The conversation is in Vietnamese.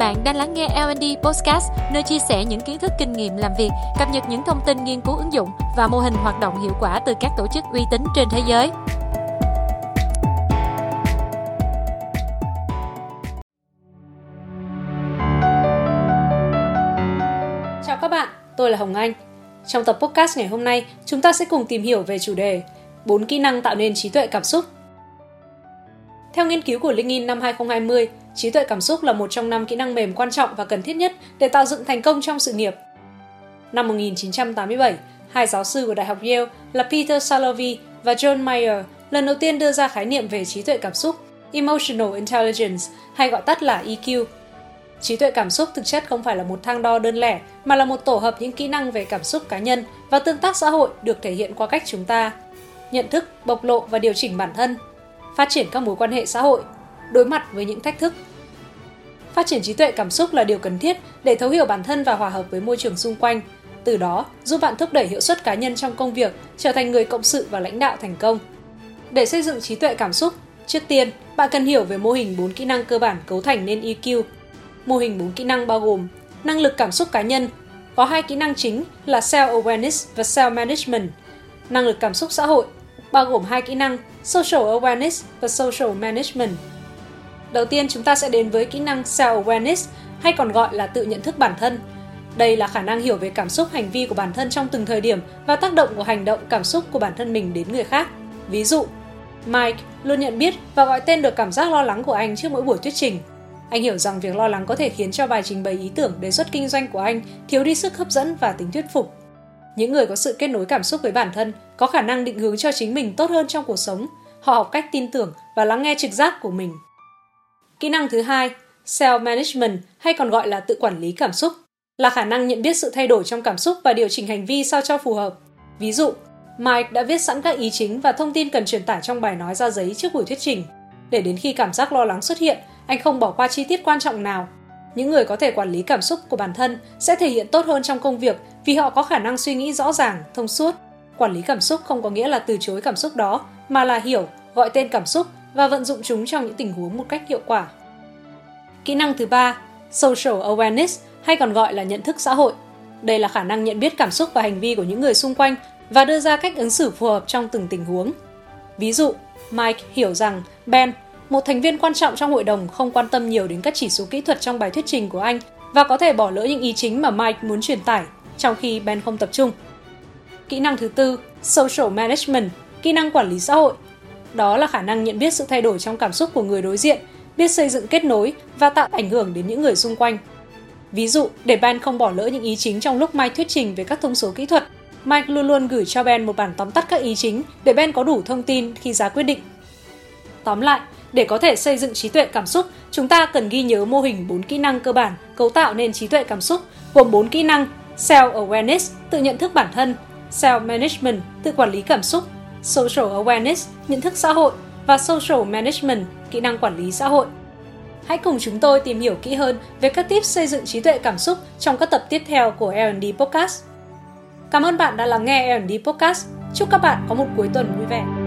Bạn đang lắng nghe L&D Podcast, nơi chia sẻ những kiến thức kinh nghiệm làm việc, cập nhật những thông tin nghiên cứu ứng dụng và mô hình hoạt động hiệu quả từ các tổ chức uy tín trên thế giới. Chào các bạn, tôi là Hồng Anh. Trong tập podcast ngày hôm nay, chúng ta sẽ cùng tìm hiểu về chủ đề 4 kỹ năng tạo nên trí tuệ cảm xúc. Theo nghiên cứu của LinkedIn năm 2020, trí tuệ cảm xúc là một trong năm kỹ năng mềm quan trọng và cần thiết nhất để tạo dựng thành công trong sự nghiệp. Năm 1987, hai giáo sư của Đại học Yale là Peter Salovey và John Mayer lần đầu tiên đưa ra khái niệm về trí tuệ cảm xúc, Emotional Intelligence, hay gọi tắt là EQ. Trí tuệ cảm xúc thực chất không phải là một thang đo đơn lẻ, mà là một tổ hợp những kỹ năng về cảm xúc cá nhân và tương tác xã hội được thể hiện qua cách chúng ta nhận thức, bộc lộ và điều chỉnh bản thân, phát triển các mối quan hệ xã hội, đối mặt với những thách thức. Phát triển trí tuệ cảm xúc là điều cần thiết để thấu hiểu bản thân và hòa hợp với môi trường xung quanh, từ đó giúp bạn thúc đẩy hiệu suất cá nhân trong công việc, trở thành người cộng sự và lãnh đạo thành công. Để xây dựng trí tuệ cảm xúc, trước tiên, bạn cần hiểu về mô hình 4 kỹ năng cơ bản cấu thành nên EQ. Mô hình 4 kỹ năng bao gồm năng lực cảm xúc cá nhân, có hai kỹ năng chính là self-awareness và self-management. Năng lực cảm xúc xã hội, bao gồm hai kỹ năng social awareness và social management. Đầu tiên chúng ta sẽ đến với kỹ năng self-awareness hay còn gọi là tự nhận thức bản thân. Đây là khả năng hiểu về cảm xúc hành vi của bản thân trong từng thời điểm và tác động của hành động cảm xúc của bản thân mình đến người khác. Ví dụ, Mike luôn nhận biết và gọi tên được cảm giác lo lắng của anh trước mỗi buổi thuyết trình. Anh hiểu rằng việc lo lắng có thể khiến cho bài trình bày ý tưởng đề xuất kinh doanh của anh thiếu đi sức hấp dẫn và tính thuyết phục. Những người có sự kết nối cảm xúc với bản thân có khả năng định hướng cho chính mình tốt hơn trong cuộc sống. Họ học cách tin tưởng và lắng nghe trực giác của mình. Kỹ năng thứ hai, self-management hay còn gọi là tự quản lý cảm xúc, là khả năng nhận biết sự thay đổi trong cảm xúc và điều chỉnh hành vi sao cho phù hợp. Ví dụ, Mike đã viết sẵn các ý chính và thông tin cần truyền tải trong bài nói ra giấy trước buổi thuyết trình. Để đến khi cảm giác lo lắng xuất hiện, anh không bỏ qua chi tiết quan trọng nào. Những người có thể quản lý cảm xúc của bản thân sẽ thể hiện tốt hơn trong công việc vì họ có khả năng suy nghĩ rõ ràng, thông suốt. Quản lý cảm xúc không có nghĩa là từ chối cảm xúc đó, mà là hiểu, gọi tên cảm xúc và vận dụng chúng trong những tình huống một cách hiệu quả. Kỹ năng thứ ba, social awareness hay còn gọi là nhận thức xã hội. Đây là khả năng nhận biết cảm xúc và hành vi của những người xung quanh và đưa ra cách ứng xử phù hợp trong từng tình huống. Ví dụ, Mike hiểu rằng Ben, một thành viên quan trọng trong hội đồng không quan tâm nhiều đến các chỉ số kỹ thuật trong bài thuyết trình của anh và có thể bỏ lỡ những ý chính mà Mike muốn truyền tải, trong khi Ben không tập trung. Kỹ năng thứ tư, social management, kỹ năng quản lý xã hội. Đó là khả năng nhận biết sự thay đổi trong cảm xúc của người đối diện, biết xây dựng kết nối và tạo ảnh hưởng đến những người xung quanh. Ví dụ, để Ben không bỏ lỡ những ý chính trong lúc Mike thuyết trình về các thông số kỹ thuật, Mike luôn luôn gửi cho Ben một bản tóm tắt các ý chính để Ben có đủ thông tin khi ra quyết định. Tóm lại, để có thể xây dựng trí tuệ cảm xúc, chúng ta cần ghi nhớ mô hình 4 kỹ năng cơ bản cấu tạo nên trí tuệ cảm xúc, gồm 4 kỹ năng: self-awareness, tự nhận thức bản thân, self-management, tự quản lý cảm xúc, social awareness, nhận thức xã hội và social management, kỹ năng quản lý xã hội. Hãy cùng chúng tôi tìm hiểu kỹ hơn về các tips xây dựng trí tuệ cảm xúc trong các tập tiếp theo của L&D Podcast. Cảm ơn bạn đã lắng nghe L&D Podcast. Chúc các bạn có một cuối tuần vui vẻ.